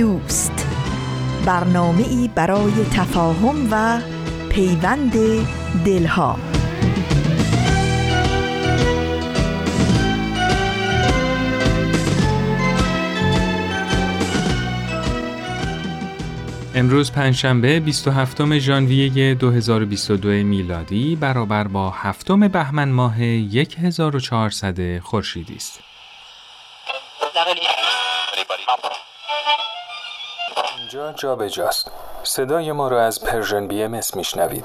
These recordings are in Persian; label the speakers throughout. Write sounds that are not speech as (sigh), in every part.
Speaker 1: دوست برنامه ای برای تفاهم و پیوند دلها
Speaker 2: امروز پنجشنبه 27 ژانویه 2022 میلادی برابر با هفتم بهمن ماه 1400 خورشیدی است.
Speaker 3: اینجا جا به جاست. صدای ما را از Persian BM میشنوید.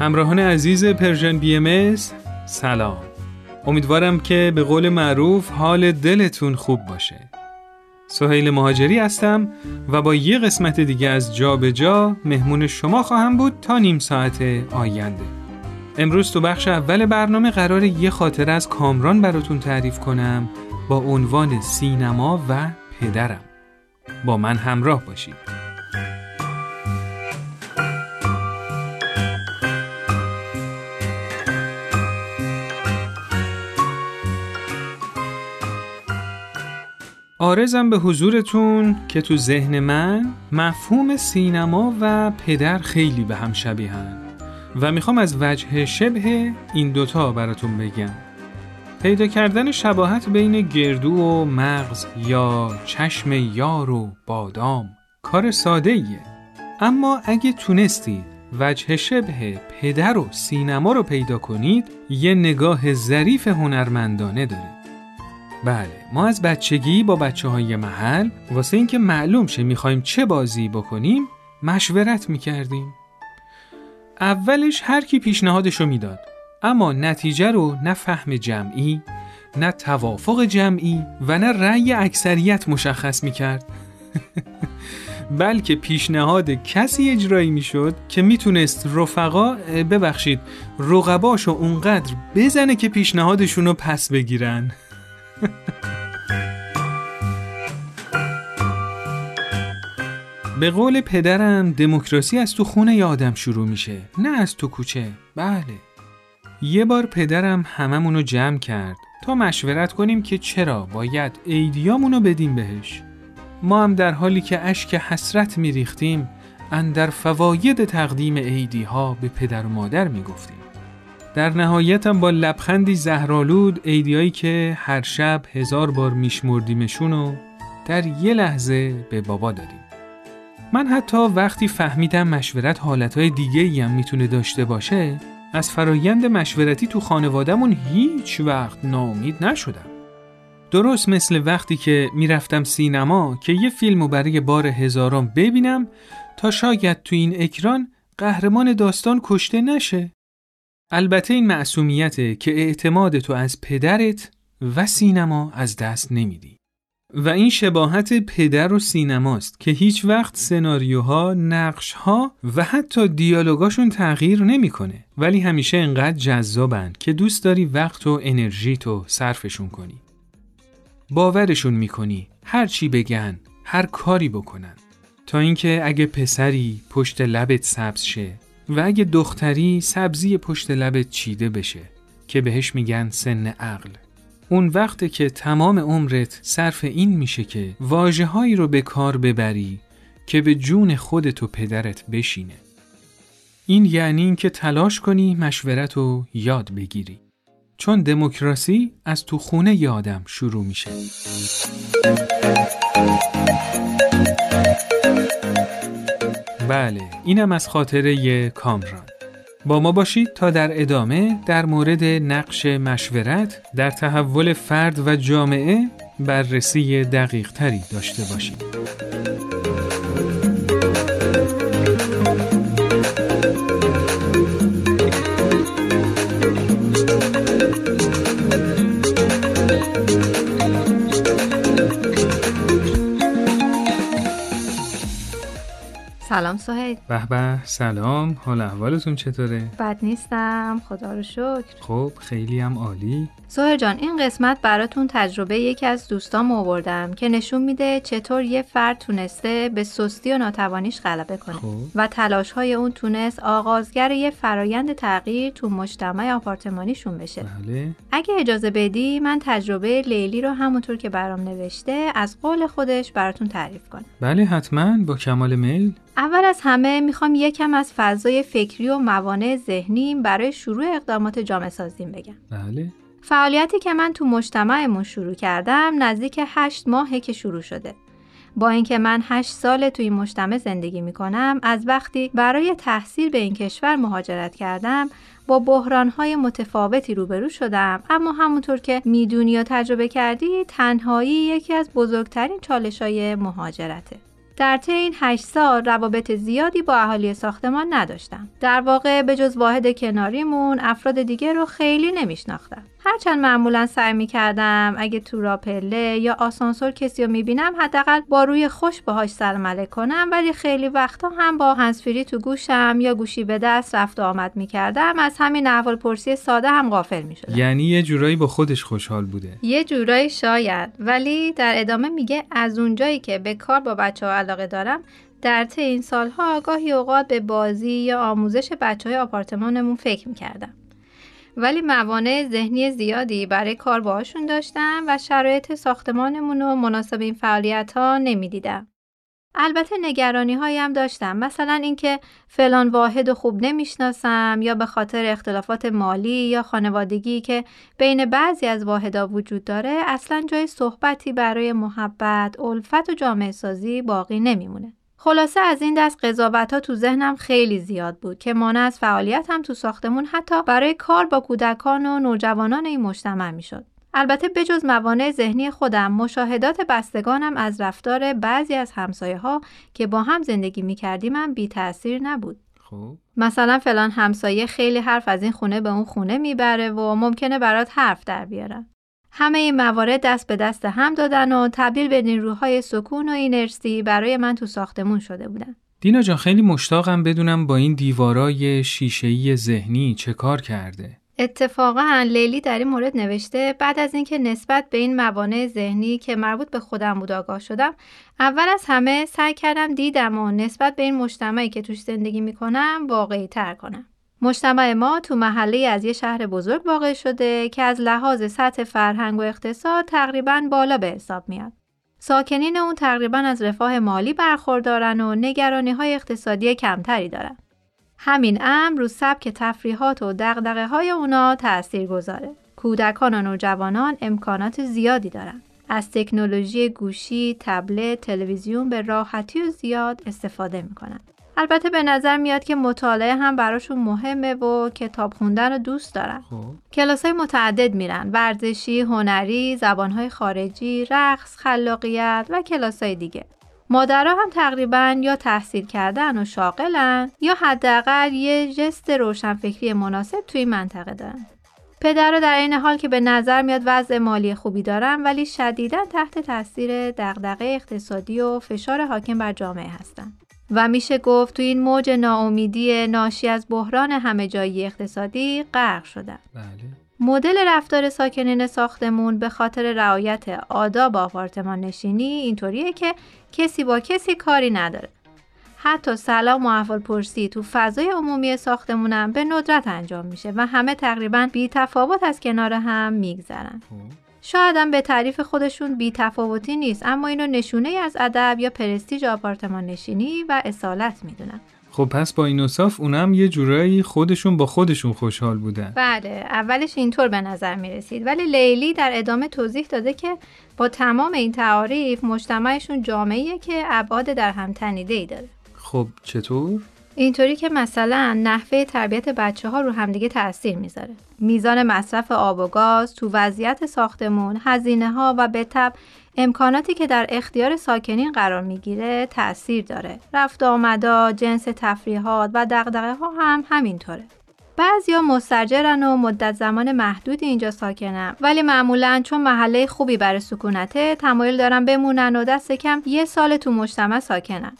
Speaker 2: همراهان عزیز Persian BM سلام. امیدوارم که به قول معروف حال دلتون خوب باشه. سهیل مهاجری هستم و با یه قسمت دیگه از جا به جا مهمون شما خواهم بود تا نیم ساعت آینده. امروز تو بخش اول برنامه قرار یه خاطره از کامران براتون تعریف کنم با عنوان سینما و پدرم. با من همراه باشید. آرزم به حضورتون که تو ذهن من مفهوم سینما و پدر خیلی به هم شبیهن و می‌خوام از وجه شبه این دوتا براتون بگم. پیدا کردن شباهت بین گردو و مغز یا چشم یار و بادام کار ساده ایه اما اگه تونستید وجه شبه پدر و سینما رو پیدا کنید یه نگاه ظریف هنرمندانه دارید. بله ما از بچگی با بچه های محل واسه اینکه معلوم شه می‌خوایم چه بازی بکنیم مشورت می‌کردیم. اولش هر کی پیشنهادشو می‌داد اما نتیجه رو نه فهم جمعی نه توافق جمعی و نه رأی اکثریت مشخص می‌کرد. (laughs) بلکه پیشنهاد کسی اجرایی می‌شد که می‌تونست رفقا ببخشید رقباشو اونقدر بزنه که پیشنهادشون رو پس بگیرن. (laughs) به قول پدرم دموکراسی از تو خونه ی آدم شروع میشه نه از تو کوچه. بله. یه بار پدرم هممونو جمع کرد. تا مشورت کنیم که چرا؟ باید ایدیامونو بدیم بهش. ما هم در حالی که اشک حسرت میریختیم اندر فواید تقدیم ایدی ها به پدر و مادر می‌گفتیم. در نهایتم با لبخندی زهرالود ایدیایی که هر شب هزار بار میشمردیمشون و در یه لحظه به بابا دادیم. من حتی وقتی فهمیدم مشورت حالتهای دیگه هم می‌تونه داشته باشه از فرایند مشورتی تو خانوادهمون هیچ وقت ناامید نشدم. درست مثل وقتی که می‌رفتم سینما که یه فیلمو برای بار هزارم ببینم تا شاید تو این اکران قهرمان داستان کشته نشه البته این معصومیته که اعتماد تو از پدرت و سینما از دست نمیدی. و این شباهت پدر و سینماست که هیچ وقت سناریوها، نقشها و حتی دیالوگاشون تغییر نمی‌کنه ولی همیشه انقدر جذابن که دوست داری وقت و انرژی تو صرفشون کنی. باورشون می‌کنی هر چی بگن، هر کاری بکنن. تا اینکه اگه پسری پشت لبت سبز شه و اگه دختری سبزی پشت لبت چیده بشه که بهش میگن سن عقل. اون وقته که تمام عمرت صرف این میشه که واجه هایی رو به کار ببری که به جون خودت و پدرت بشینه. این یعنی اینکه تلاش کنی مشورت رو یاد بگیری. چون دموکراسی از تو خونه یادم شروع میشه. بله اینم از خاطره کامران با ما باشید تا در ادامه در مورد نقش مشورت در تحول فرد و جامعه بررسی دقیق تری داشته باشیم.
Speaker 4: سلام سهیل.
Speaker 2: به به سلام. حال احوالتون چطوره؟
Speaker 4: بد نیستم. خدا رو شکر.
Speaker 2: خب خیلی هم عالی.
Speaker 4: سهیل جان این قسمت براتون تجربه یکی از دوستام آوردم که نشون میده چطور یه فرد تونسته به سستی و ناتوانیش غلبه کنه
Speaker 2: خب.
Speaker 4: و تلاش های اون تونست آغازگر یه فرایند تغییر تو مجتمع آپارتمانیشون بشه.
Speaker 2: بله.
Speaker 4: اگه اجازه بدی من تجربه لیلی رو همونطور که برام نوشته از قول خودش براتون تعریف کنم.
Speaker 2: بله حتما. با کمال میل.
Speaker 4: اول از همه می‌خوام یکم از فضای فکری و موانع ذهنیم برای شروع اقدامات جامعه سازیم بگم.
Speaker 2: بله
Speaker 4: فعالیتی که من تو مجتمعمون شروع کردم نزدیک هشت ماهه که شروع شده. با اینکه من هشت سال تو این مجتمع زندگی می‌کنم از وقتی برای تحصیل به این کشور مهاجرت کردم با بحرانهای متفاوتی روبرو شدم اما همونطور که می‌دونی یا تجربه کردی تنهایی یکی از بزرگترین چالشهای مهاجرته. در طی این هشت سال روابط زیادی با اهالی ساختمان نداشتم. در واقع به جز واحد کناریمون افراد دیگه رو خیلی نمیشناختم. هرچند معمولا سعی می‌کردم اگه تو راپله یا آسانسور کسی رو می‌بینم حداقل با روی خوش باهاش سلام کنم. ولی خیلی وقتا هم با هنسفری تو گوشم یا گوشی به دست رفت و آمد می‌کردم. از همین احوال پرسی ساده هم غافل می‌شدم.
Speaker 2: یعنی یه جورایی با خودش خوشحال بوده.
Speaker 4: یه جورایی شاید. ولی در ادامه میگه از اونجایی که به کار با بچه ها علاقه دارم در طی این سالها گاهی اوقات به بازی یا آموزش بچه های آپارتمانمون فکر می‌کردم. ولی موانع ذهنی زیادی برای کار باهاشون داشتم و شرایط ساختمانمون رو مناسب این فعالیت ها نمی‌دیدم. البته نگرانی هایم داشتم مثلا اینکه فلان واحد خوب نمی‌شناسم یا به خاطر اختلافات مالی یا خانوادگی که بین بعضی از واحدها وجود داره اصلا جای صحبتی برای محبت، الفت و جامعه سازی باقی نمیمونه. خلاصه از این دست قضاوت ها تو ذهنم خیلی زیاد بود که مانع از فعالیت هم تو ساختمون حتی برای کار با کودکان و نوجوانان این مجتمع می‌شد. البته بجز موانع ذهنی خودم مشاهدات بستگانم از رفتار بعضی از همسایه ها که با هم زندگی می کردیم هم بی تأثیر نبود.
Speaker 2: خب
Speaker 4: مثلا فلان همسایه خیلی حرف از این خونه به اون خونه می‌بره و ممکنه برات حرف در بیارن. همه این موارد دست به دست هم دادن و تبدیل به نیروهای سکون و اینرسی برای من تو ساختمون شده بودن.
Speaker 2: دینا جان خیلی مشتاقم بدونم با این دیوارای شیشه‌ای ذهنی چه کار کرده
Speaker 4: اتفاقا لیلی در این مورد نوشته بعد از اینکه نسبت به این موانع ذهنی که مربوط به خودم بود آگاه شدم اول از همه سعی کردم دیدم و نسبت به این مجتمعی که توش زندگی می‌کنم واقعی تر کنم مجتمع ما تو محله از یه شهر بزرگ واقع شده که از لحاظ سطح فرهنگ و اقتصاد تقریبا بالا به حساب میاد. ساکنین اون تقریبا از رفاه مالی برخوردارن و نگرانی های اقتصادی کمتری دارن. همین امر رو سبک تفریحات و دقدقه های اونا تأثیر گذاره. کودکان و نوجوانان امکانات زیادی دارن. از تکنولوژی گوشی، تبلت، تلویزیون به راحتی و زیاد استفاده می‌کنن. البته به نظر میاد که مطالعه هم براشون مهمه و کتاب خوندن رو دوست دارن.
Speaker 2: خب
Speaker 4: کلاس های متعدد میرن. ورزشی، هنری، زبانهای خارجی، رقص، خلاقیت و کلاس های دیگه. مادرها هم تقریبا یا تحصیل کردن و شاغلن یا حداقل یه جست روشنفکری مناسب توی منطقه دارن. پدرها در این حال که به نظر میاد وضع مالی خوبی دارن ولی شدیدا تحت تاثیر دغدغه اقتصادی و فشار حاکم بر جامعه هستن. و میشه گفت تو این موج ناامیدی ناشی از بحران همه جایی اقتصادی غرق شدن.
Speaker 2: بله
Speaker 4: مدل رفتار ساکنین ساختمون به خاطر رعایت آداب آپارتمان نشینی اینطوریه که کسی با کسی کاری نداره. حتی سلام و احوال پرسی تو فضای عمومی ساختمونم به ندرت انجام میشه و همه تقریبا بی تفاوت از کنار هم میگذرن. شاید هم به تعریف خودشون بی تفاوتی نیست اما اینو نشونه از ادب یا پرستیژ آپارتمان نشینی و اصالت می‌دونن.
Speaker 2: خب پس با این اصاف اونم یه جورایی خودشون با خودشون خوشحال بودن
Speaker 4: بله اولش اینطور به نظر می رسید ولی لیلی در ادامه توضیح داده که با تمام این تعاریف مجتمعشون جامعیه که ابعاد در هم تنیده ای داره
Speaker 2: خب چطور؟
Speaker 4: اینطوری که مثلا نحوه تربیت بچه ها رو همدیگه تاثیر می‌ذاره. میزان مصرف آب و گاز تو وضعیت ساختمون هزینه ها و به تب امکاناتی که در اختیار ساکنین قرار می‌گیره تاثیر داره. رفت آمدا جنس تفریحات و دقدقه ها هم همینطوره. بعضیا مستجرن و مدت زمان محدودی اینجا ساکنن. ولی معمولا چون محله خوبی برای سکونته تمایل دارن بمونن و دست کم یه سال تو مجتمع ساکنن.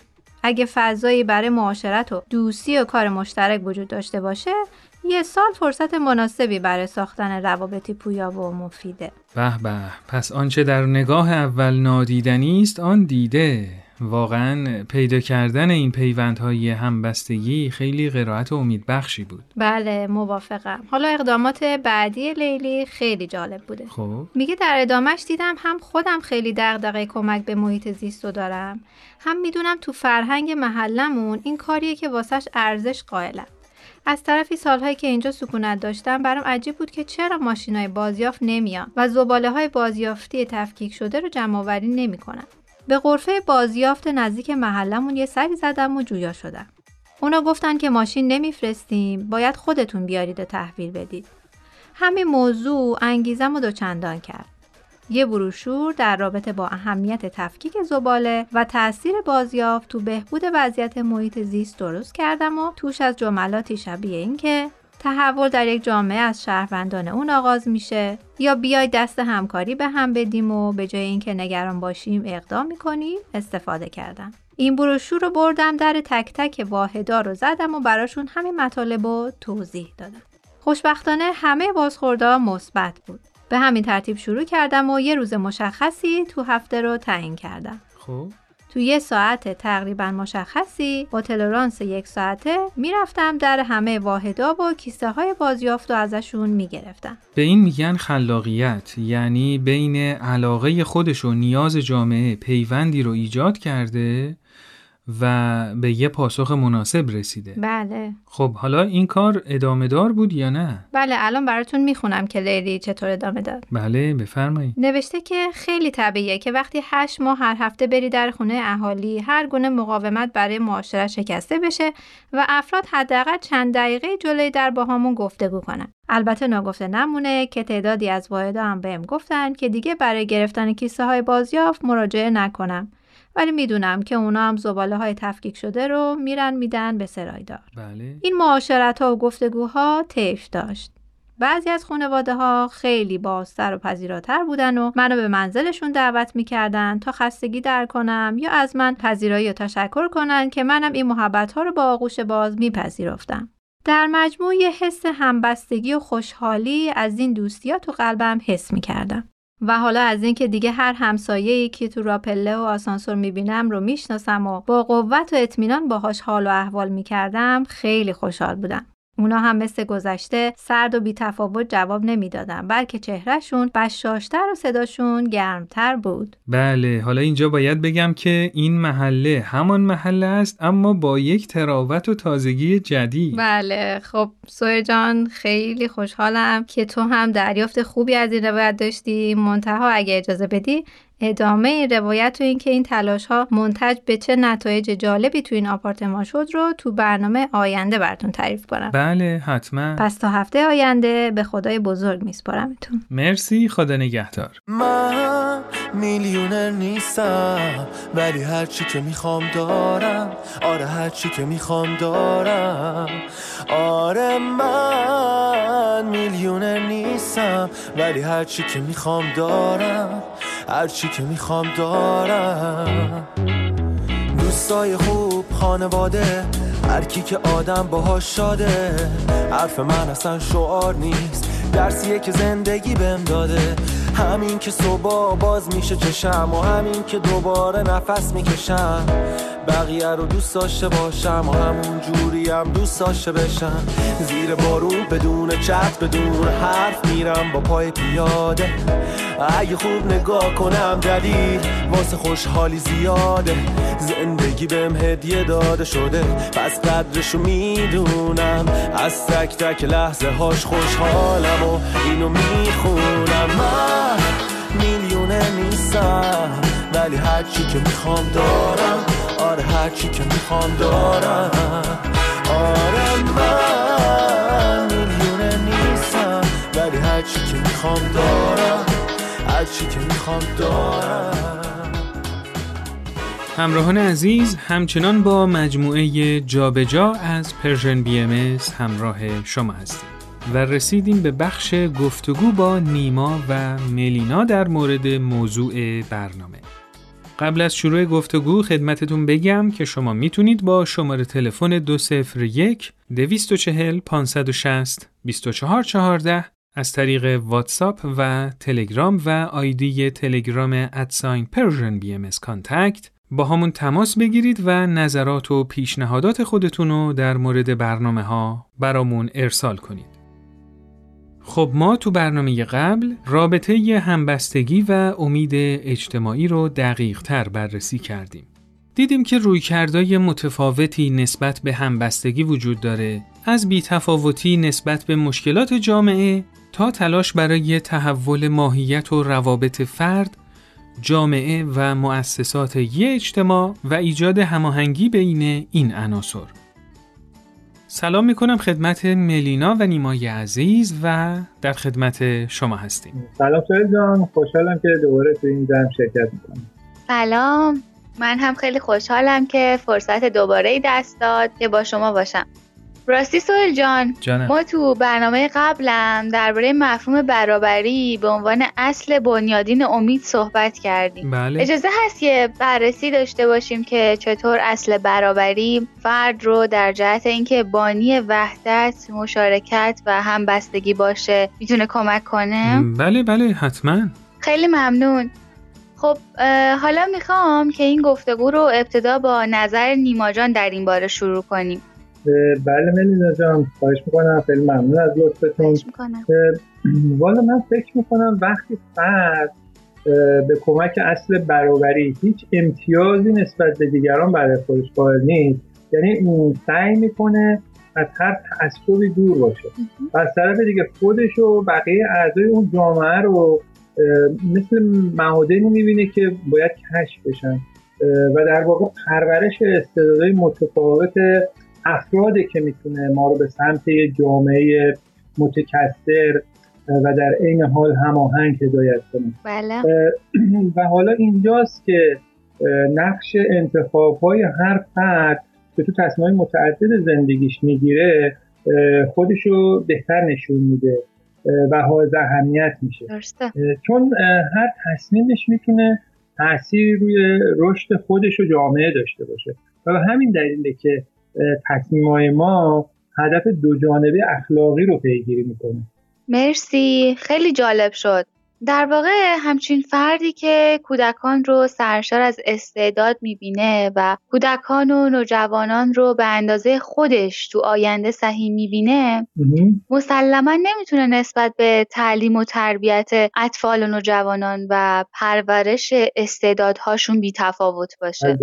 Speaker 4: اگه فضایی برای معاشرت و دوستی و کار مشترک وجود داشته باشه یه سال فرصت مناسبی برای ساختن روابطی پویا و مفیده.
Speaker 2: به به پس آنچه در نگاه اول نادیدنی است آن دیده. واقعا پیدا کردن این پیوندهای همبستگی خیلی قرائت و امیدبخشی بود.
Speaker 4: بله موافقم. حالا اقدامات بعدی لیلی خیلی جالب بوده.
Speaker 2: خب.
Speaker 4: میگه در ادامش دیدم هم خودم خیلی دغدغه کمک به محیط زیست رو دارم هم می‌دونم تو فرهنگ محلمون این کاریه که واسش ارزش قائلم. از طرفی سالهایی که اینجا سکونت داشتم برام عجیب بود که چرا ماشینای بازیافت نمیان و زباله های بازیافتی تفکیک شده رو جمع آوری نمی‌کنن. به غرفه بازیافت نزدیک محلمون یه سری زدم و جویا شدم. اونا گفتن که ماشین نمیفرستیم باید خودتون بیارید و تحویل بدید. همین موضوع انگیزم و دوچندان کرد. یه بروشور در رابطه با اهمیت تفکیک زباله و تاثیر بازیافت تو بهبود وضعیت محیط زیست درست کردم و توش از جملاتی شبیه این که تحول در یک جامعه از شهروندان اون آغاز میشه. یا بیای دست همکاری به هم بدیم و به جای اینکه نگران باشیم اقدام می‌کنیم استفاده کردم. این بروشور رو بردم در تک تک واحدا رو زدم و براشون همین مطالب رو توضیح دادم. خوشبختانه همه بازخوردها مثبت بود. به همین ترتیب شروع کردم و یه روز مشخصی تو هفته رو تعیین کردم.
Speaker 2: خب؟
Speaker 4: تو یه ساعت تقریبا مشخصی با تلرانس یک ساعته می‌رفتم در همه واحدا و کیسه های بازیافت و ازشون می‌گرفتم.
Speaker 2: به این میگن خلاقیت یعنی بین علاقه خودش و نیاز جامعه پیوندی رو ایجاد کرده و به یه پاسخ مناسب رسیده.
Speaker 4: بله.
Speaker 2: خب حالا این کار ادامه دار بود یا نه؟
Speaker 4: بله الان براتون می‌خونم که لیلی چطور ادامه داد.
Speaker 2: بله بفرمایید.
Speaker 4: نوشته که خیلی طبیعیه که وقتی هشت ماه هر هفته بری در خونه اهالی هر گونه مقاومت برای معاشرت شکسته بشه و افراد حداقل چند دقیقه جلوی در با همون گفتگو کنن. البته ناگفته نمونه که تعدادی از واحدا هم بهم گفتن که دیگه برای گرفتن کیسه های بازیافت مراجعه نکنم. ولی می‌دونم که اونا هم زباله های تفکیک شده رو میرن میدن به سرایدار
Speaker 2: بله
Speaker 4: این معاشرت ها و گفتگوها طیف داشت بعضی از خانواده ها خیلی بازتر و پذیراتر بودن و منو به منزلشون دعوت می‌کردن تا خستگی در کنم یا از من پذیرایی و تشکر کنن که منم این محبت ها رو با آغوش باز میپذیرفتم. در مجموع یه حس همبستگی و خوشحالی از این دوستی تو قلبم حس می‌کردم. و حالا از اینکه دیگه هر همسایه‌ای که تو راپله و آسانسور می‌بینم رو می‌شناسم و با قوت و اطمینان باهاش حال و احوال می‌کردم خیلی خوشحال بودم. اونا هم مثل گذشته سرد و بیتفاوت جواب نمی‌دادن بلکه چهرهشون بشاشتر و صداشون گرمتر بود.
Speaker 2: بله حالا اینجا باید بگم که این محله همان محله است اما با یک تراوت و تازگی جدید.
Speaker 4: بله خب سویر جان خیلی خوشحالم که تو هم دریافت خوبی از این روایت داشتی. منتها اگه اجازه بدی ادامه این روایت و اینکه این تلاش ها منتج به چه نتایج جالبی تو این آپارتمان شد رو تو برنامه آینده براتون تعریف کنم.
Speaker 2: بله حتما.
Speaker 4: پس تا هفته آینده به خدای بزرگ میسپارمتون.
Speaker 2: مرسی خدا نگهدار.
Speaker 5: من میلیونر نیستم ولی هرچی که می‌خوام دارم. آره هرچی که می‌خوام دارم. آره من میلیونر نیستم ولی هرچی که می‌خوام دارم. هرچی که می‌خوام دارم. دوستای خوب خانواده هر کی که آدم باهاش شاده. حرف من اصلا شعار نیست درسیه که زندگی بهم داده. همین که صبح باز میشه چشم و همین که دوباره نفس می‌کشم. بقیه رو دوست داشته باشم و همون جوری هم دوست داشته بشم. زیر بارون بدون چت بدون حرف میرم با پای پیاده. اگه خوب نگاه کنم دلیل واسه خوشحالی زیاده. زندگی بهم هدیه داده شده. پس قدرشو می‌دونم. از تک تک لحظه هاش خوشحالم و اینو می‌خونم. من میلیونه نیستم ولی هرچی که می‌خوام دارم. آره هرچی که می‌خوام دارم. آره من میلیونه نیستم ولی هرچی که می‌خوام دارم. هرچی که می‌خوام دارم.
Speaker 2: همراهان عزیز همچنان با مجموعه جابجا از Persian BM همراه شما هستیم و رسیدیم به بخش گفتگو با نیما و ملینا در مورد موضوع برنامه. قبل از شروع گفتگو خدمتتون بگم که شما می‌تونید با شماره تلفن 201 240 560 2414 از طریق واتساپ و تلگرام و آیدی تلگرام at sign Persian BM با همون تماس بگیرید و نظرات و پیشنهادات خودتون رو در مورد برنامه ها برامون ارسال کنید. خب ما تو برنامه قبل رابطه همبستگی و امید اجتماعی رو دقیق تر بررسی کردیم. دیدیم که رویکردهای متفاوتی نسبت به همبستگی وجود داره از بیتفاوتی نسبت به مشکلات جامعه تا تلاش برای تحول ماهیت و روابط فرد جامعه و مؤسسات یه اجتماع و ایجاد هماهنگی بین این عناصر. سلام می‌کنم خدمت ملینا و نیمای عزیز و در خدمت شما هستیم.
Speaker 6: سلام سویل جان خوشحالم که دوباره تو این جمع شرکت می‌کنم.
Speaker 7: سلام من هم خیلی خوشحالم که فرصت دوباره دست داد که با شما باشم. راستی سوهل جان
Speaker 2: جانم.
Speaker 7: ما تو برنامه قبلم درباره مفهوم برابری به عنوان اصل بنیادین امید صحبت کردیم.
Speaker 2: بله.
Speaker 7: اجازه هست که بررسی داشته باشیم که چطور اصل برابری فرد رو در جهت اینکه بانی وحدت مشارکت و همبستگی باشه می‌تونه کمک کنه؟
Speaker 2: بله بله حتما.
Speaker 7: خیلی ممنون. خب حالا می‌خوام که این گفتگو رو ابتدا با نظر نیما جان در این باره شروع کنیم.
Speaker 6: بله ملینا جان خواهش می‌کنم. خیلی ممنون از لطفتون. والا من فکر می‌کنم وقتی فرد به کمک اصل برابری هیچ امتیازی نسبت به دیگران برای خودش قائل نیست یعنی سعی می‌کنه از هر تعصبی دور باشه. و از طرف دیگه خودش و بقیه اعضای اون جامعه رو مثل معادنی می‌بینه که باید کشف بشن. و در واقع پرورش استعدادهای متفاوت افرادی که می‌تونه ما رو به سمت جامعه متکثر و در عین حال هماهنگ هدایت کنه.
Speaker 7: بله. (clears throat)
Speaker 6: و حالا اینجاست که نقش انتخاب های هر فرد که تو تصمیم متعدد زندگیش می‌گیره خودش رو بهتر نشون میده و حائز اهمیت میشه. چون هر تصمیمش می‌تونه تاثیر روی رشد خودش و جامعه داشته باشه. و به همین دلیله که تصمیمای ما هدف دو جانبه اخلاقی رو پیگیری می‌کنه.
Speaker 7: مرسی. خیلی جالب شد. در واقع همچین فردی که کودکان رو سرشار از استعداد می‌بینه و کودکان و نوجوانان رو به اندازه خودش تو آینده صحیح می‌بینه مسلما نمی‌تونه نسبت به تعلیم و تربیت اطفال و نوجوانان و پرورش استعدادهاشون بیتفاوت باشه.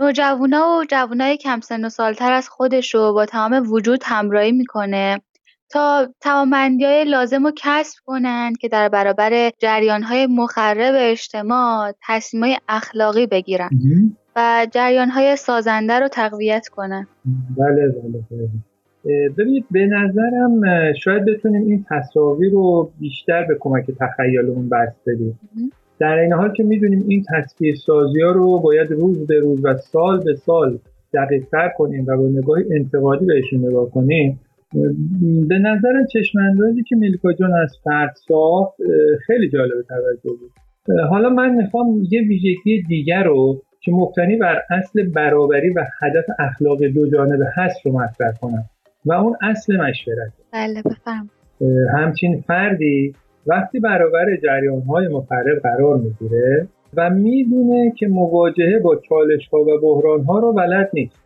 Speaker 7: نوجوانا و جوانای کم سن و سالتر از خودش رو با تمام وجود همراهی می‌کنه. تا توانمندی های لازم رو کسب کنند که در برابر جریان های مخرب اجتماع تصمیم های اخلاقی بگیرن و جریان های سازنده رو تقویت کنن
Speaker 6: بله بله, بله. ببینید به نظرم شاید بتونیم این تصاویر رو بیشتر به کمک تخیلمون بست بدیم. در این حال که می‌دونیم این تصویر سازی ها رو باید روز به روز و سال به سال دقیق کنیم و با نگاه انتقادی بهشون نگاه کنیم به نظر چشماندازی که میلکا جان از فرد ساخت خیلی جالب توجه بود. حالا من می‌خوام یه ویژگی دیگر رو که مبتنی بر اصل برابری و هدف اخلاق دو جانبه هست رو مطرح کنم و اون اصل مشورت.
Speaker 7: بله بفرم.
Speaker 6: همچین فردی وقتی برابر جریان های مخرب قرار می‌گیره و می‌دونه که مواجهه با چالش ها و بحران ها رو بلد نیست.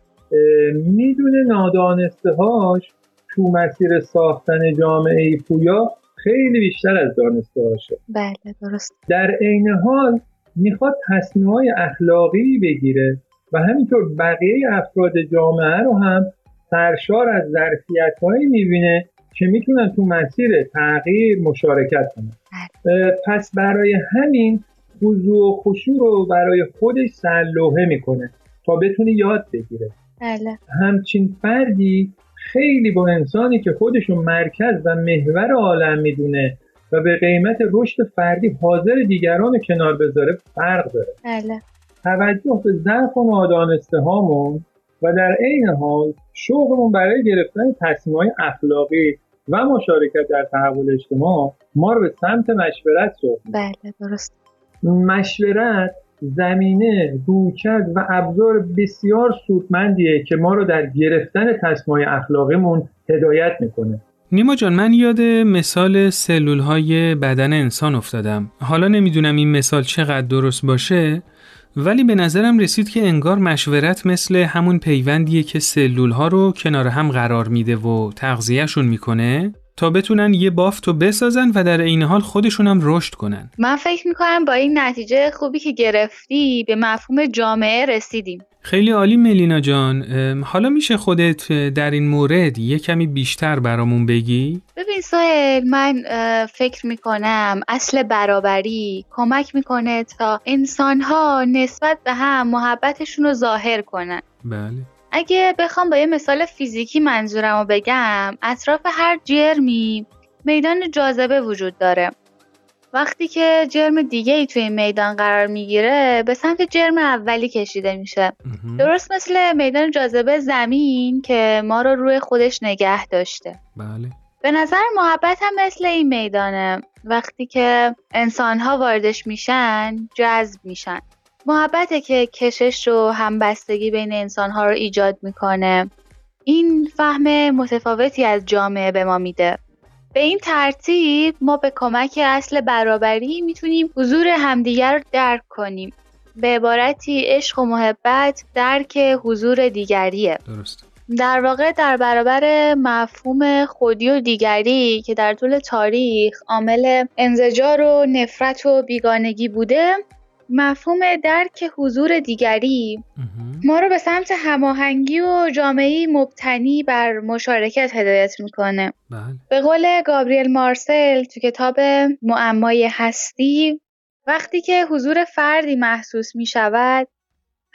Speaker 6: می‌دونه نادانسته هاش تو مسیر ساختن جامعه پویا خیلی بیشتر از دانسته باشه
Speaker 7: بله درست
Speaker 6: در عین حال می‌خواد تصمیم های اخلاقی بگیره و همینطور بقیه افراد جامعه رو هم سرشار از ظرفیت هایی می‌بینه که می‌تونن تو مسیر تغییر مشارکت کنن بله. پس برای همین خضوع و خشوع رو برای خودش سرلوحه می‌کنه تا بتونه یاد بگیره
Speaker 7: بله.
Speaker 6: همچین فردی خیلی با انسانی که خودشو مرکز و محور عالم می‌دونه و به قیمت رشد فردی حاضر دیگران رو کنار بذاره فرق داره.
Speaker 7: بله.
Speaker 6: توجه به ضعف و نادانسته هامون و در عین حال شوقمون برای گرفتن تصمیم‌های اخلاقی و مشارکت در تحول اجتماع ما رو به سمت مشورت سوق
Speaker 7: بله درست.
Speaker 6: مشورت زمینه رویکرد و ابزار بسیار سودمندیه که ما رو در گرفتن تصمیم‌های اخلاقیمون هدایت می‌کنه.
Speaker 2: نیما جان من یاد مثال سلول های بدن انسان افتادم. حالا نمی‌دونم این مثال چقدر درست باشه ولی به نظرم رسید که انگار مشورت مثل همون پیوندیه که سلول ها رو کنار هم قرار میده و تغذیهشون می‌کنه. تا بتونن یه بافت رو بسازن و در این حال خودشون هم رشد کنن.
Speaker 7: من فکر می‌کنم با این نتیجه خوبی که گرفتی به مفهوم جامعه رسیدیم.
Speaker 2: خیلی عالی ملینا جان. حالا میشه خودت در این مورد یه کمی بیشتر برامون بگی؟
Speaker 7: ببین سایل من فکر می‌کنم اصل برابری کمک می‌کنه تا انسانها نسبت به هم محبتشون رو ظاهر کنن.
Speaker 2: بله.
Speaker 7: اگه بخوام با یه مثال فیزیکی منظورم رو بگم اطراف هر جرمی میدان جاذبه وجود داره. وقتی که جرم دیگه ای توی این میدان قرار می‌گیره به سمت جرم اولی کشیده میشه. درست مثل میدان جاذبه زمین که ما رو روی خودش نگه داشته.
Speaker 2: بله.
Speaker 7: به نظر محبت هم مثل این میدانه. وقتی که انسان ها واردش میشن جذب میشن. محبته که کشش و همبستگی بین انسان ها رو ایجاد می‌کنه. این فهم متفاوتی از جامعه به ما میده. به این ترتیب ما به کمک اصل برابری می‌تونیم حضور همدیگر رو درک کنیم. به عبارتی عشق و محبت درک حضور دیگریه.
Speaker 2: درست
Speaker 7: در واقع در برابر مفهوم خودی و دیگری که در طول تاریخ عامل انزجار و نفرت و بیگانگی بوده مفهوم درک حضور دیگری ما رو به سمت هماهنگی و جامعه مبتنی بر مشارکت هدایت می‌کنه.
Speaker 2: بله.
Speaker 7: به قول گابریل مارسل تو کتاب معمای هستی وقتی که حضور فردی محسوس می شود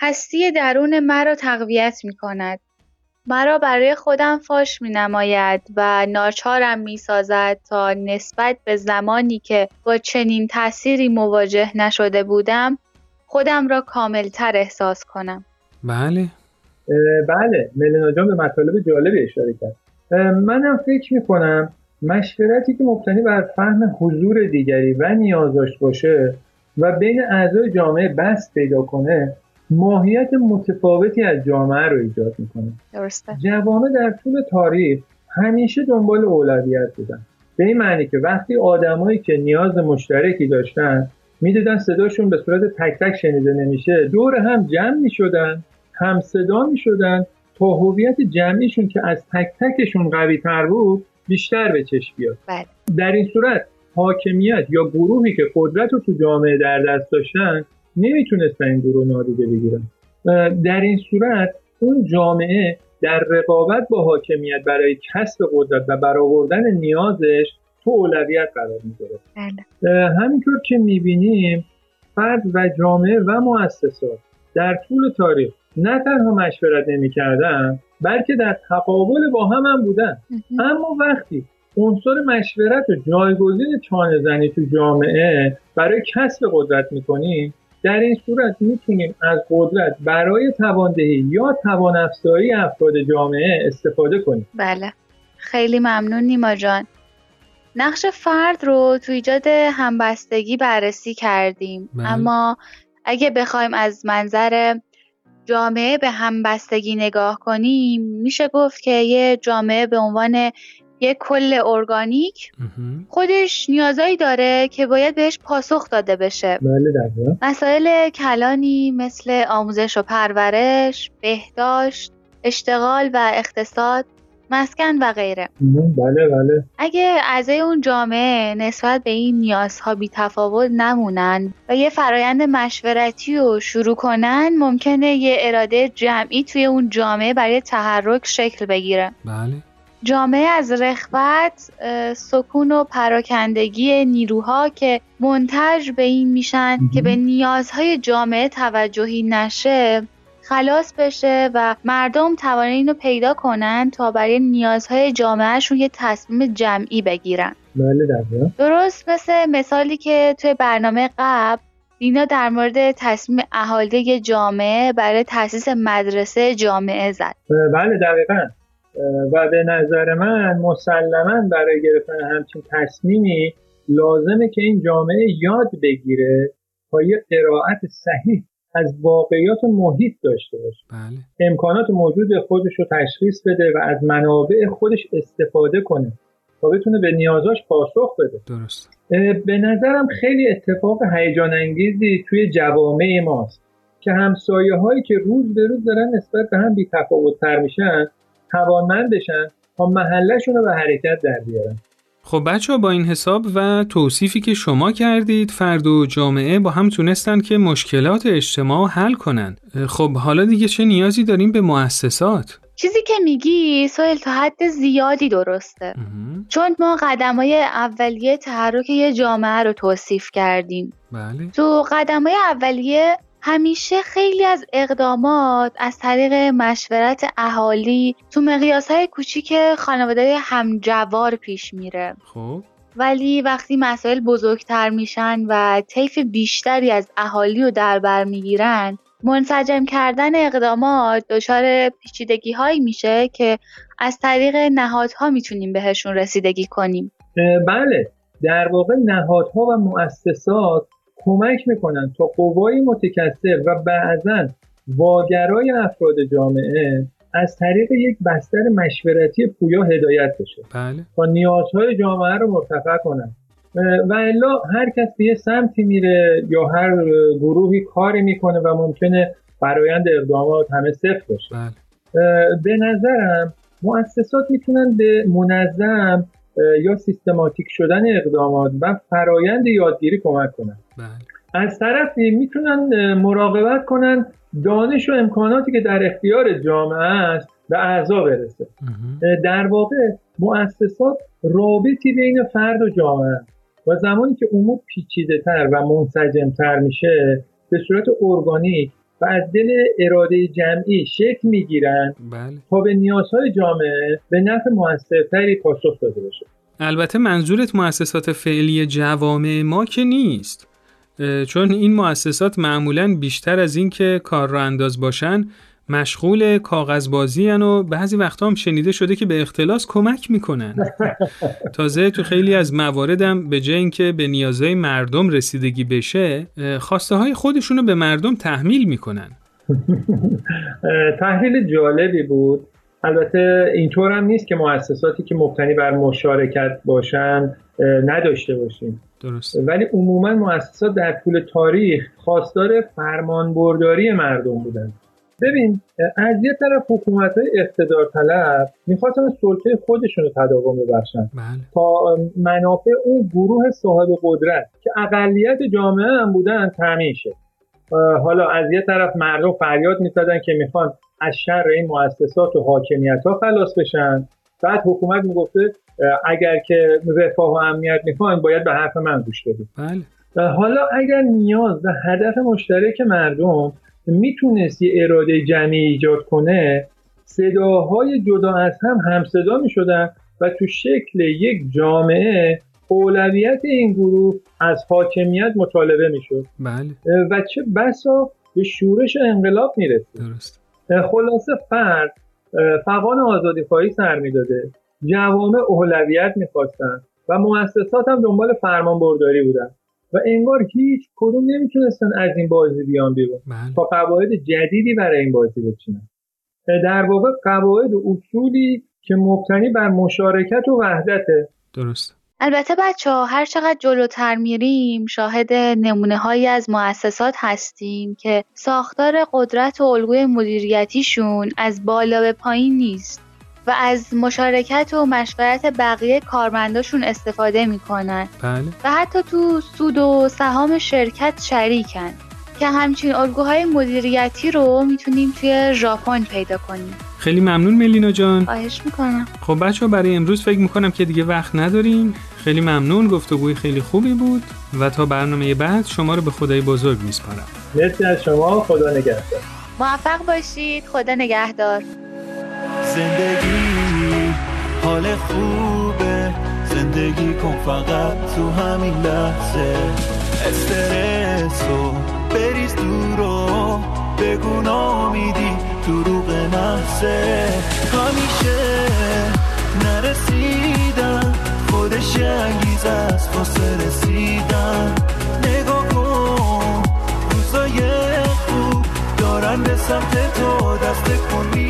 Speaker 7: هستی درون مرا تقویت می کند مرا برای خودم فاش می نماید و ناچارم می سازد تا نسبت به زمانی که با چنین تأثیری مواجه نشده بودم خودم را کاملتر احساس کنم.
Speaker 2: بله.
Speaker 6: بله. ملینا جان به مطالب جالبی اشاره کرد. منم فکر می کنم مشورتی که مبتنی بر فهم حضور دیگری و نیازاش باشه و بین اعضای جامعه بست پیدا کنه ماهیت متفاوتی از جامعه رو ایجاد می‌کنه.
Speaker 7: درسته.
Speaker 6: جوانه در طول تاریخ همیشه دنبال اولویت بودن. به این معنی که وقتی آدمایی که نیاز مشترکی داشتن می‌دیدن صداشون به صورت تک تک شنیده نمیشه دور هم جمع می‌شدن هم صدا می‌شدن تا هویت جمعیشون که از تک تکشون قوی تر بود بیشتر به چشم بیاد.
Speaker 7: بله.
Speaker 6: در این صورت حاکمیت یا گروهی که قدرت رو تو جامعه در دست داشتن نمی‌تونستن این گروه نادیده بگیرن. در این صورت اون جامعه در رقابت با حاکمیت برای کسب قدرت و برآوردن نیازش تو اولویت قرار می‌گیره.
Speaker 7: بله.
Speaker 6: همینطور که می‌بینیم فرد و جامعه و مؤسسات در طول تاریخ نه تنها مشورت نمی‌کردن بلکه در تقابل با هم هم بودن. اما وقتی عنصر مشورت و جایگزین چانه زنی تو جامعه برای کسب قدرت می‌کنیم در این صورت می‌تونیم از قدرت برای تواندهی یا توان افزایی افراد جامعه استفاده کنیم.
Speaker 7: بله. خیلی ممنون نیما جان. نقش فرد رو تو ایجاد همبستگی بررسی کردیم.
Speaker 2: بله.
Speaker 7: اما اگه بخوایم از منظر جامعه به همبستگی نگاه کنیم میشه گفت که یه جامعه به عنوان یک کل ارگانیک خودش نیازایی داره که باید بهش پاسخ داده بشه.
Speaker 6: بله
Speaker 7: مسائل کلانی مثل آموزش و پرورش، بهداشت، اشتغال و اقتصاد، مسکن و غیره.
Speaker 6: بله بله.
Speaker 7: اگه اعضای اون جامعه نسبت به این نیازها بی تفاوت نمونن و یه فرایند مشورتی رو شروع کنن ممکنه یه اراده جمعی توی اون جامعه برای تحرک شکل بگیره.
Speaker 2: بله.
Speaker 7: جامعه از رخوت سکون و پراکندگی نیروها که منتج به این میشن که به نیازهای جامعه توجهی نشه خلاص بشه و مردم توانه اینو پیدا کنن تا برای نیازهای جامعهشون یه تصمیم جمعی بگیرن.
Speaker 6: بله
Speaker 7: درست مثل مثالی که توی برنامه قبل دینا در مورد تصمیم اهالی جامعه برای تاسیس مدرسه جامعه زد.
Speaker 6: بله دقیقا. و به نظر من مسلما برای گرفتن همچین تصمیمی لازمه که این جامعه یاد بگیره تا یه قرائت صحیح از واقعیات محیط داشته باشه.
Speaker 2: بله.
Speaker 6: امکانات موجود خودش رو تشخیص بده و از منابع خودش استفاده کنه تا بتونه به نیازاش پاسخ بده.
Speaker 2: درست.
Speaker 6: به نظرم خیلی اتفاق هیجان انگیزی توی جوامع ماست که همسایه هایی که روز به روز دارن نسبت به هم بی تر میشن توانمند بشن تا محلشون رو به حرکت در بیارن.
Speaker 2: خب بچه ها با این حساب و توصیفی که شما کردید فرد و جامعه با هم تونستن که مشکلات اجتماع حل کنن. خب حالا دیگه چه نیازی داریم به مؤسسات؟
Speaker 7: چیزی که میگی سویل تا حد زیادی درسته. چون ما قدم های اولیه تحرک یه جامعه رو توصیف کردیم.
Speaker 2: بله.
Speaker 7: تو قدم های اولیه همیشه خیلی از اقدامات از طریق مشورت اهالی تو مقیاس های کوچیک خانواده همجوار پیش میره.
Speaker 2: خب.
Speaker 7: ولی وقتی مسائل بزرگتر میشن و طیف بیشتری از اهالی رو در بر می‌گیرن منسجم کردن اقدامات دچار پیچیدگی هایی میشه که از طریق نهادها می‌تونیم بهشون رسیدگی کنیم.
Speaker 6: بله. در واقع نهادها و مؤسسات کمک می‌کنن تا قوای متکثر و بعضا واگرای افراد جامعه از طریق یک بستر مشورتی پویا هدایت بشه
Speaker 2: بله.
Speaker 6: تا نیازهای جامعه رو مرتفع کنن و الا هر کس به یه سمتی میره یا هر گروهی کاری می‌کنه و ممکنه برایند اقدامات همه صفر باشه
Speaker 2: بله.
Speaker 6: به نظرم مؤسسات می‌تونن به منظم یا سیستماتیک شدن اقدامات و فرایند یادگیری کمک کنن
Speaker 2: بله.
Speaker 6: از طرفی می‌تونن مراقبت کنن دانش و امکاناتی که در اختیار جامعه است به اعضا برسه در واقع مؤسسات رابطی بین فرد و جامعه و زمانی که امور پیچیده تر و منسجم تر میشه به صورت ارگانیک و از دل اراده جمعی شکل می‌گیرن
Speaker 2: بله.
Speaker 6: تا به نیازهای جامعه به نفع موثرتری پاسخ داده بشه
Speaker 2: البته منظورت مؤسسات فعلی جوامع ما که نیست چون این مؤسسات معمولا بیشتر از اینکه کار را انداز باشن مشغول کاغذبازی و بعضی وقتا هم شنیده شده که به اختلاس کمک می‌کنن. (laughs) تازه تو خیلی از مواردم به جای اینکه به نیازهای مردم رسیدگی بشه خواسته های خودشونو به مردم تحمیل می‌کنن. (laughs)
Speaker 6: تحلیل جالبی بود. البته اینطور هم نیست که مؤسساتی که مبتنی بر مشارکت باشن نداشته باشیم.
Speaker 2: درست.
Speaker 6: ولی عموما مؤسسات در طول تاریخ خواستار فرمانبرداری مردم بودن ببین از یه طرف حکومت های اقتدار طلب می‌خواستن سلطه خودشون رو تداوم ببخشن
Speaker 2: بله.
Speaker 6: تا منافع اون گروه صاحب قدرت که اقلیت جامعه هم بودن تامین شه حالا از یه طرف مردم فریاد می‌زدن که می‌خوان از شر این مؤسسات و حاکمیت ها خلاص بشن بعد حکومت می‌گفته اگر که رفاه و امنیت می‌خواین باید به حرف من گوش بدید
Speaker 2: بله.
Speaker 6: حالا اگر نیاز و هدف مشترک مردم می‌تونست یه اراده جمعی ایجاد کنه صداهای جدا از هم همصدا می‌شدن و تو شکل یک جامعه اولویت این گروه از حاکمیت مطالبه می‌شد
Speaker 2: بله.
Speaker 6: و چه بسا به شورش انقلاب می‌رسید
Speaker 2: درست
Speaker 6: خلاصه فرد فقان آزادی خواهی سر می‌داده. جوامع اولویت می‌خواستن و مؤسسات هم دنبال فرمان برداری بودن و انگار هیچ کدوم نمی‌تونستن از این بازی بیان بیرون.
Speaker 2: بله.
Speaker 6: تا قواعد جدیدی برای این بازی بچینن. در واقع قواعد اصولی که مبتنی بر مشارکت و وحدته
Speaker 2: درست
Speaker 7: البته بچه ها هر چقدر جلوتر میریم شاهد نمونه هایی از مؤسسات هستیم که ساختار قدرت و الگوی مدیریتیشون از بالا به پایین نیست و از مشارکت و مشورت بقیه کارمنداشون استفاده می‌کنن
Speaker 2: بله.
Speaker 7: و حتی تو سود و سهام شرکت شریکن که همچین الگوهای مدیریتی رو می‌تونیم توی ژاپن پیدا کنیم
Speaker 2: خیلی ممنون ملینا جان.
Speaker 7: خواهش می‌کنم.
Speaker 2: خب بچه ها برای امروز فکر می‌کنم که دیگه وقت نداریم. خیلی ممنون گفتگوی خیلی خوبی بود و تا برنامه بعد شما رو به خدای بزرگ میسپارم.
Speaker 6: مرسی از شما خدا نگهدار.
Speaker 7: موفق باشید خدا نگهدار.
Speaker 5: زندگی حال خوبه. زندگی کن فقط تو همین لحظه. استرسو بریز دورو بگو نامیدی. دروغ نحسه همیشه نرسیدم. خودش انگیز است واسه رسیدن. نگاه کن روزای خوب دارن به سمت تو دست کن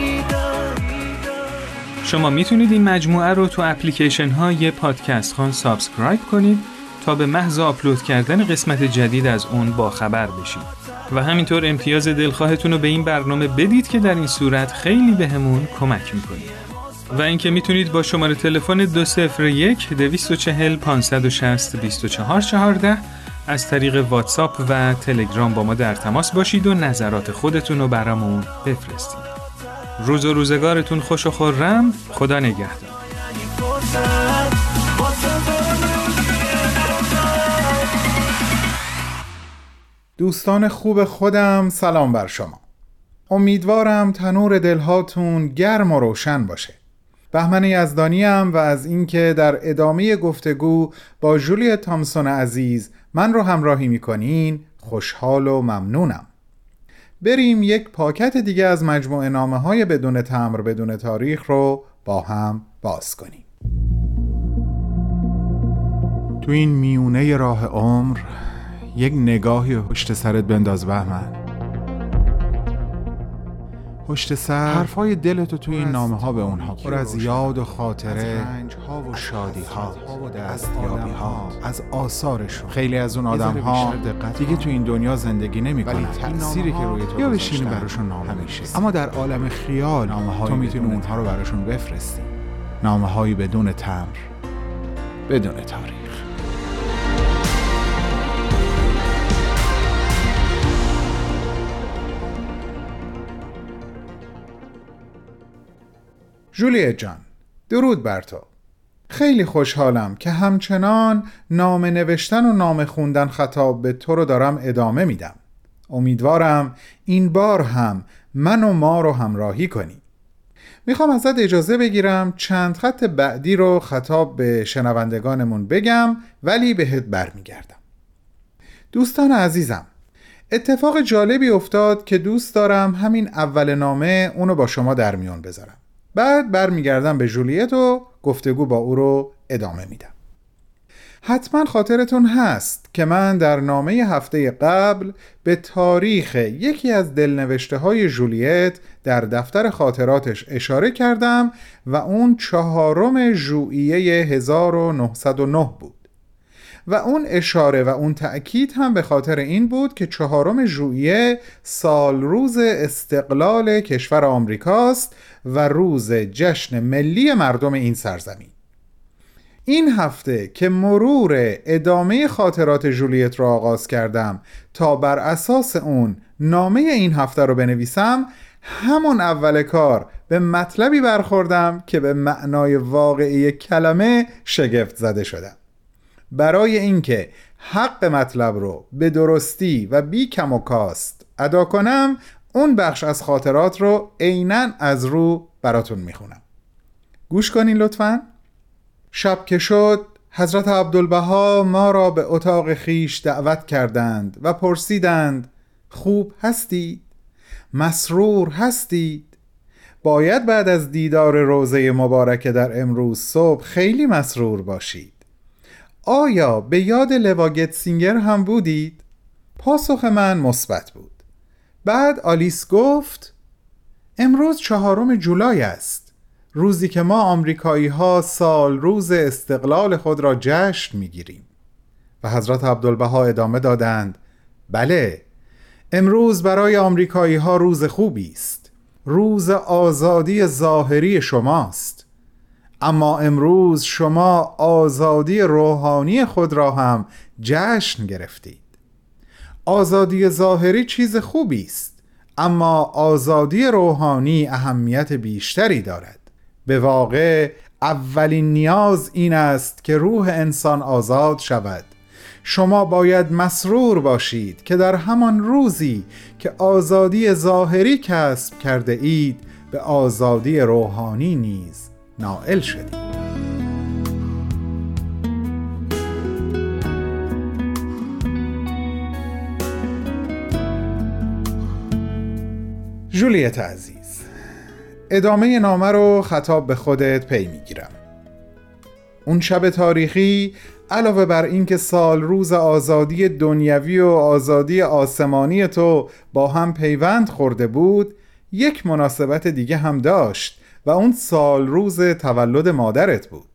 Speaker 2: شما می‌تونید این مجموعه رو تو اپلیکیشن های پادکست خوان subscribe کنید. تا به محض آپلود کردن قسمت جدید از اون با خبر بشید و همینطور امتیاز دلخواهتون رو به این برنامه بدید که در این صورت خیلی بهمون به کمک می‌کنید. و اینکه می‌تونید با شماره تلفن 201 240 560 2414 از طریق واتساپ و تلگرام با ما در تماس باشید و نظرات خودتون رو برامون بفرستید. روز و روزگارتون خوش و خورم. خدا نگهدار.
Speaker 8: دوستان خوب خودم سلام بر شما. امیدوارم تنور دلهاتون گرم و روشن باشه. بهمن یزدانیم و از اینکه در ادامه گفتگو با جولی تامسون عزیز من رو همراهی می‌کنین خوشحال و ممنونم. بریم یک پاکت دیگه از مجموعه نامه های بدون تمر بدون تاریخ رو با هم باز کنیم. تو این میونه راه عمر یک نگاهی پشت سرت بنداز بهمن. پشت سر حرفای دلتو توی این نامه ها به اونها پر از یاد و خاطره ها و شادی ها و دستیابی ها از آثارشون. خیلی از اون آدم ها دیگه تو این دنیا زندگی نمی ولی تأثیری که روی تو یا بشینی براشون نامه میشه اما در عالم خیال نامه تو می‌تونی اونها رو براشون بفرستی. نامه هایی بدون تمر بدون تاریخ. جولیت جان درود بر تو. خیلی خوشحالم که همچنان نام نوشتن و نام خوندن خطاب به تو رو دارم ادامه میدم. امیدوارم این بار هم من و ما رو همراهی کنی. می‌خوام ازت اجازه بگیرم چند خط بعدی رو خطاب به شنوندگانمون بگم ولی بهت برمیگردم. دوستان عزیزم اتفاق جالبی افتاد که دوست دارم همین اول نامه اونو با شما در میون بذارم. بعد برمیگردم به جولیت و گفتگو با او رو ادامه میدم. حتما خاطرتون هست که من در نامه هفته قبل به تاریخ یکی از دلنوشته های جولیت در دفتر خاطراتش اشاره کردم و اون چهارم ژوئیه 1909 بود. و اون اشاره و اون تأکید هم به خاطر این بود که چهارم ژوئیه سال روز استقلال کشور آمریکاست و روز جشن ملی مردم این سرزمین. این هفته که مرور ادامه خاطرات جولیت را آغاز کردم تا بر اساس اون نامه این هفته رو بنویسم همون اول کار به مطلبی برخوردم که به معنای واقعی کلمه شگفت زده شدم. برای اینکه حق مطلب رو به درستی و بی کم و کاست ادا کنم اون بخش از خاطرات رو عینا از رو براتون می‌خونم گوش کنین لطفا شب که شد حضرت عبدالبها ما را به اتاق خیش دعوت کردند و پرسیدند خوب هستید؟ مسرور هستید؟ باید بعد از دیدار روزه مبارکه در امروز صبح خیلی مسرور باشید آیا به یاد لواگت سینگر هم بودید؟ پاسخ من مثبت بود. بعد آلیس گفت امروز چهارم جولای است. روزی که ما آمریکایی ها سال روز استقلال خود را جشن می‌گیریم. و حضرت عبدالبها ادامه دادند بله امروز برای آمریکایی ها روز خوبی است. روز آزادی ظاهری شماست. اما امروز شما آزادی روحانی خود را هم جشن گرفتید. آزادی ظاهری چیز خوبی است اما آزادی روحانی اهمیت بیشتری دارد. به واقع اولین نیاز این است که روح انسان آزاد شود. شما باید مسرور باشید که در همان روزی که آزادی ظاهری کسب کرده اید به آزادی روحانی نیز نائل شدید جولیت عزیز ادامه نامه رو خطاب به خودت پی می‌گیرم. اون شب تاریخی علاوه بر اینکه سال روز آزادی دنیوی و آزادی آسمانی تو با هم پیوند خورده بود یک مناسبت دیگه هم داشت. و اون سال روز تولد مادرت بود.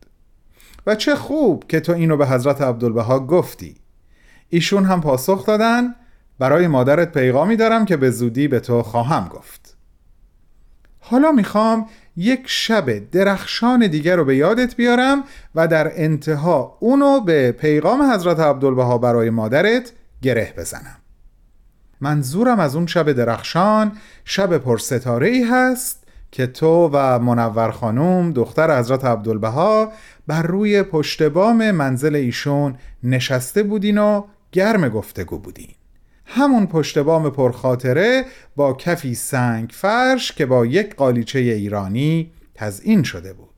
Speaker 8: و چه خوب که تو اینو به حضرت عبدالبها گفتی. ایشون هم پاسخ دادن برای مادرت پیغامی دارم که به زودی به تو خواهم گفت. حالا می‌خوام یک شب درخشان دیگر رو به یادت بیارم و در انتها اونو به پیغام حضرت عبدالبها برای مادرت گره بزنم. منظورم از اون شب درخشان شب پرستاره ای هست که تو و منور خانوم دختر حضرت عبدالبها بر روی پشت بام منزل ایشون نشسته بودین و گرم گفتگو بودین. همون پشت بام پرخاطره با کفی سنگ فرش که با یک قالیچه ایرانی تزئین شده بود.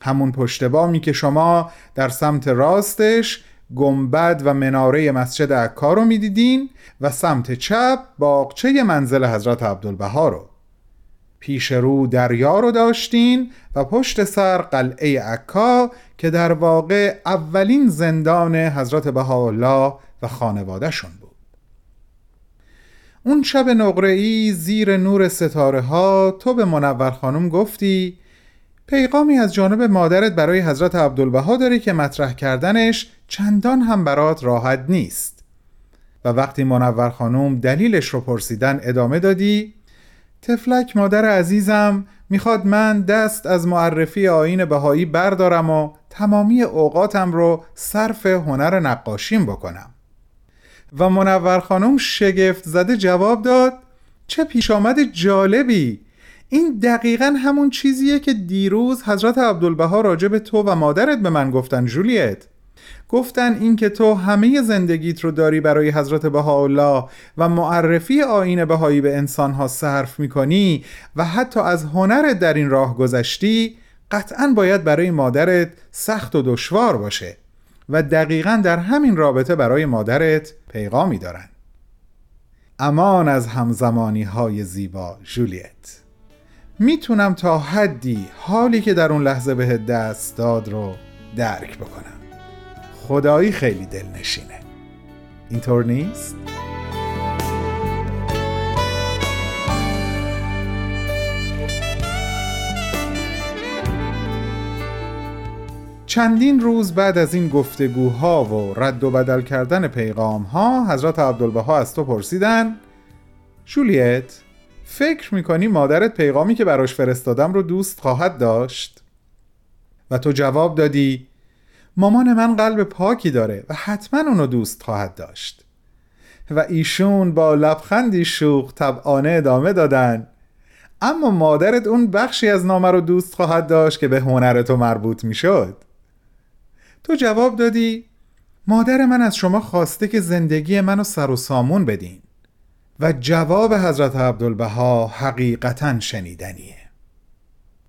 Speaker 8: همون پشت بامی که شما در سمت راستش گنبد و مناره مسجد عکا رو می‌دیدین و سمت چپ باغچه منزل حضرت عبدالبها رو. پیش رو دریا رو داشتین و پشت سر قلعه عکا که در واقع اولین زندان حضرت بهاءالله و خانوادهشون بود. اون شب نقره زیر نور ستاره ها تو به منور خانم گفتی پیغامی از جانب مادرت برای حضرت عبدالبها داری که مطرح کردنش چندان هم برات راحت نیست. و وقتی منور خانم دلیلش رو پرسیدن ادامه دادی تفلک مادر عزیزم می‌خواد من دست از معرفی آین بهایی بردارم و تمامی اوقاتم رو صرف هنر نقاشیم بکنم. و منور خانم شگفت زده جواب داد چه پیش آمد جالبی. این دقیقا همون چیزیه که دیروز حضرت عبدالبها راجع به تو و مادرت به من گفتن جولیت. گفتن اینکه تو همه زندگیت رو داری برای حضرت بهاءالله و معرفی آین بهایی به انسانها صرف می‌کنی و حتی از هنرت در این راه گذشتی قطعا باید برای مادرت سخت و دشوار باشه و دقیقا در همین رابطه برای مادرت پیغامی دارن. امان از همزمانی های زیبا جولیت. می‌تونم تا حدی حالی که در اون لحظه به دست داد رو درک بکنم. خدایی خیلی دلنشینه اینطور نیست؟ چندین روز بعد از این گفتگوها و رد و بدل کردن پیغامها حضرت عبدالبها از تو پرسیدن جولیت فکر می‌کنی مادرت پیغامی که براش فرستادم رو دوست خواهد داشت؟ و تو جواب دادی مامان من قلب پاکی داره و حتما اونو دوست خواهد داشت. و ایشون با لبخندی شوخ طبعانه ادامه دادن. اما مادرت اون بخشی از نامه رو دوست خواهد داشت که به هنر تو مربوط می‌شد. تو جواب دادی مادر من از شما خواسته که زندگی منو سر و سامون بدین. و جواب حضرت عبدالبها حقیقتا شنیدنیه.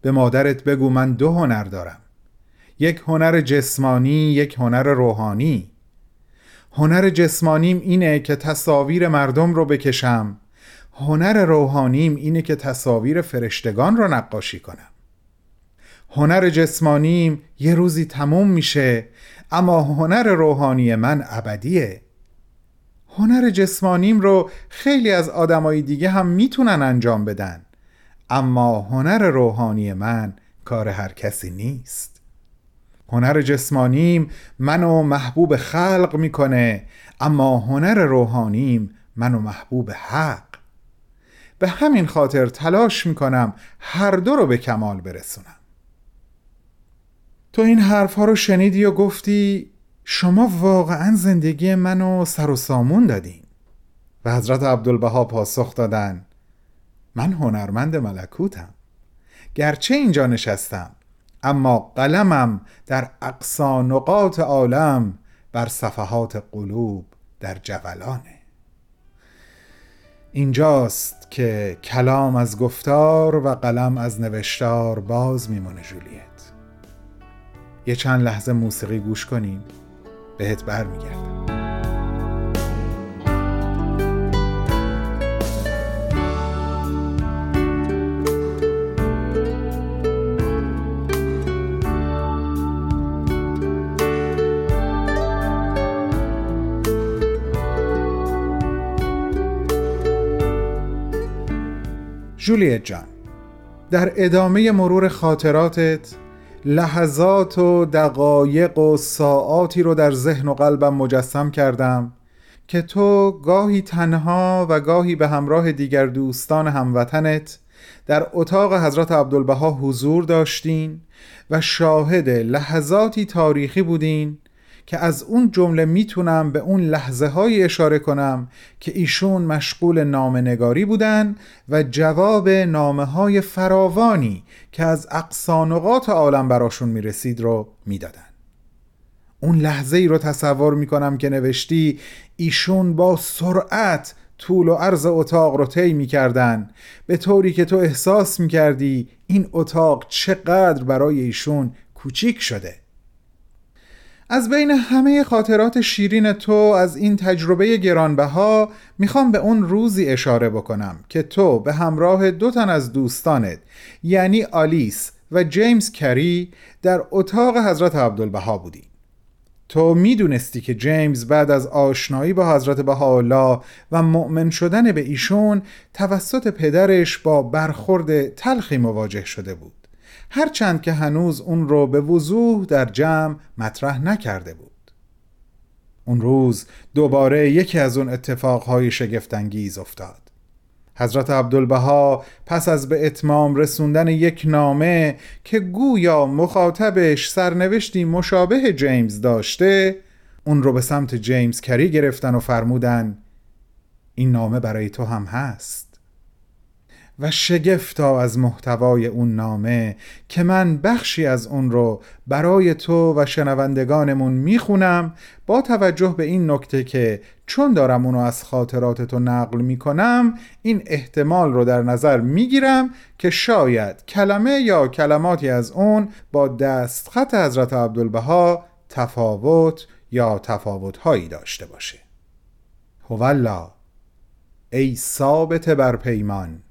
Speaker 8: به مادرت بگو من دو هنر دارم. یک هنر جسمانی یک هنر روحانی. هنر جسمانیم اینه که تصاویر مردم رو بکشم. هنر روحانیم اینه که تصاویر فرشتگان رو نقاشی کنم. هنر جسمانیم یه روزی تموم میشه اما هنر روحانی من ابدیه. هنر جسمانیم رو خیلی از آدمای دیگه هم می‌تونن انجام بدن اما هنر روحانی من کار هر کسی نیست. هنر جسمانیم منو محبوب خلق می‌کنه. اما هنر روحانیم منو محبوب حق. به همین خاطر تلاش می‌کنم هر دو رو به کمال برسونم. تو این حرفها رو شنیدی و گفتی شما واقعا زندگی منو سر و سامون دادین و حضرت عبدالبها پاسخ دادن من هنرمند ملکوتم. گرچه اینجا نشستم اما قلمم در اقصا نقاط عالم بر صفحات قلوب در جولانه. اینجاست که کلام از گفتار و قلم از نوشتار باز میمونه جولیت. یه چند لحظه موسیقی گوش کنیم بهت برمیگردم. جولیت جان در ادامه مرور خاطراتت لحظات و دقایق و ساعاتی رو در ذهن و قلبم مجسم کردم که تو گاهی تنها و گاهی به همراه دیگر دوستان هموطنت در اتاق حضرت عبدالبها حضور داشتین و شاهد لحظاتی تاریخی بودین که از اون جمله می‌تونم به اون لحظه های اشاره کنم که ایشون مشغول نامنگاری بودن و جواب نامه های فراوانی که از اقصانقات عالم براشون می‌رسید رو می‌دادن. اون لحظه ای رو تصور می‌کنم که نوشتی ایشون با سرعت طول و عرض اتاق رو طی می‌کردن به طوری که تو احساس می‌کردی این اتاق چقدر برای ایشون کوچیک شده. از بین همه خاطرات شیرین تو از این تجربه گرانبها می‌خوام به اون روزی اشاره بکنم که تو به همراه دو تن از دوستانت یعنی آلیس و جیمز کری در اتاق حضرت عبدالبها بودی. تو می‌دونستی که جیمز بعد از آشنایی با حضرت بهاءالله و مؤمن شدن به ایشون توسط پدرش با برخورد تلخی مواجه شده بود. هرچند که هنوز اون رو به وضوح در جمع مطرح نکرده بود. اون روز دوباره یکی از اون اتفاقهای شگفتانگیز افتاد. حضرت عبدالبها پس از به اتمام رسوندن یک نامه که گویا مخاطبش سرنوشتی مشابه جیمز داشته اون رو به سمت جیمز کری گرفتن و فرمودن این نامه برای تو هم هست. و شگفتا از محتوای اون نامه که من بخشی از اون رو برای تو و شنوندگانمون می‌خونم با توجه به این نکته که چون دارم اونو از خاطرات تو نقل می‌کنم این احتمال رو در نظر می‌گیرم که شاید کلمه یا کلماتی از اون با دستخط حضرت عبدالبها تفاوت یا تفاوتهایی داشته باشه. هولا ای ثابت بر پیمان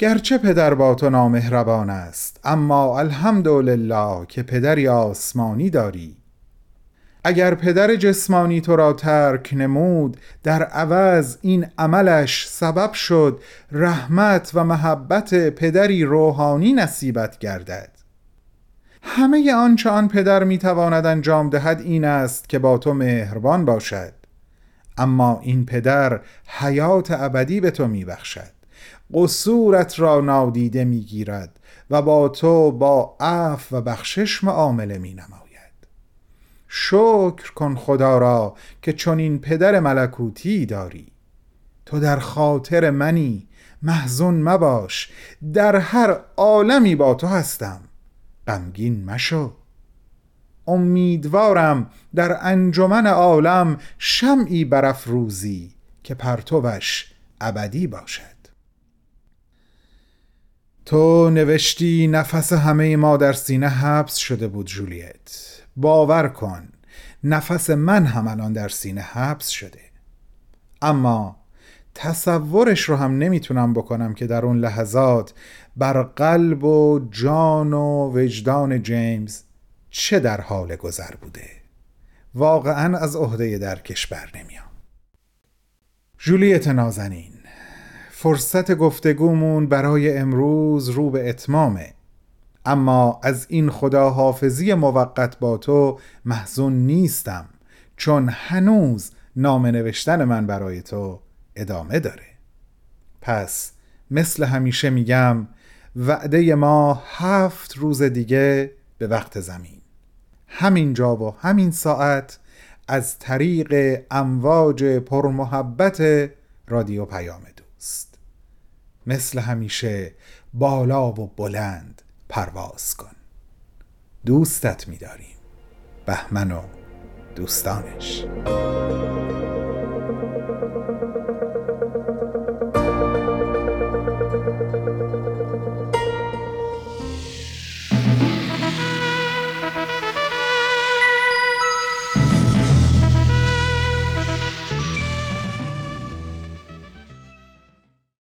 Speaker 8: گرچه پدر با تو نامهربان است اما الحمدلله که پدری آسمانی داری. اگر پدر جسمانی تو را ترک نمود در عوض این عملش سبب شد رحمت و محبت پدری روحانی نصیبت گردد. همه آنچه آن پدر می‌تواند انجام دهد این است که با تو مهربان باشد. اما این پدر حیات ابدی به تو میبخشد. قصورت را نادیده می‌گیرد و با تو با عفو و بخشش معامله می نماید شکر کن خدا را که چنین پدر ملکوتی داری. تو در خاطر منی محزون مباش. در هر عالمی با تو هستم. غمگین مشو. امیدوارم در انجمن عالم شمعی برافروزی که پرتوش ابدی باشد. تو نوشتی نفس همه ما در سینه حبس شده بود جولیت. باور کن نفس من هم الان در سینه حبس شده. اما تصورش رو هم نمی‌تونم بکنم که در اون لحظات بر قلب و جان و وجدان جیمز چه در حال گذر بوده. واقعا از عهده درکش بر نمیام. جولیت نازنین. فرصت گفتگومون برای امروز رو به اتمامه. اما از این خداحافظی موقت با تو محزون نیستم چون هنوز نام نوشتن من برای تو ادامه داره. پس مثل همیشه میگم وعده ما هفت روز دیگه به وقت زمین. همین جا و همین ساعت از طریق امواج پرمحبت رادیو پیام دوست مثل همیشه بالا و بلند پرواز کن. دوستت می‌داریم. بهمن و دوستانش.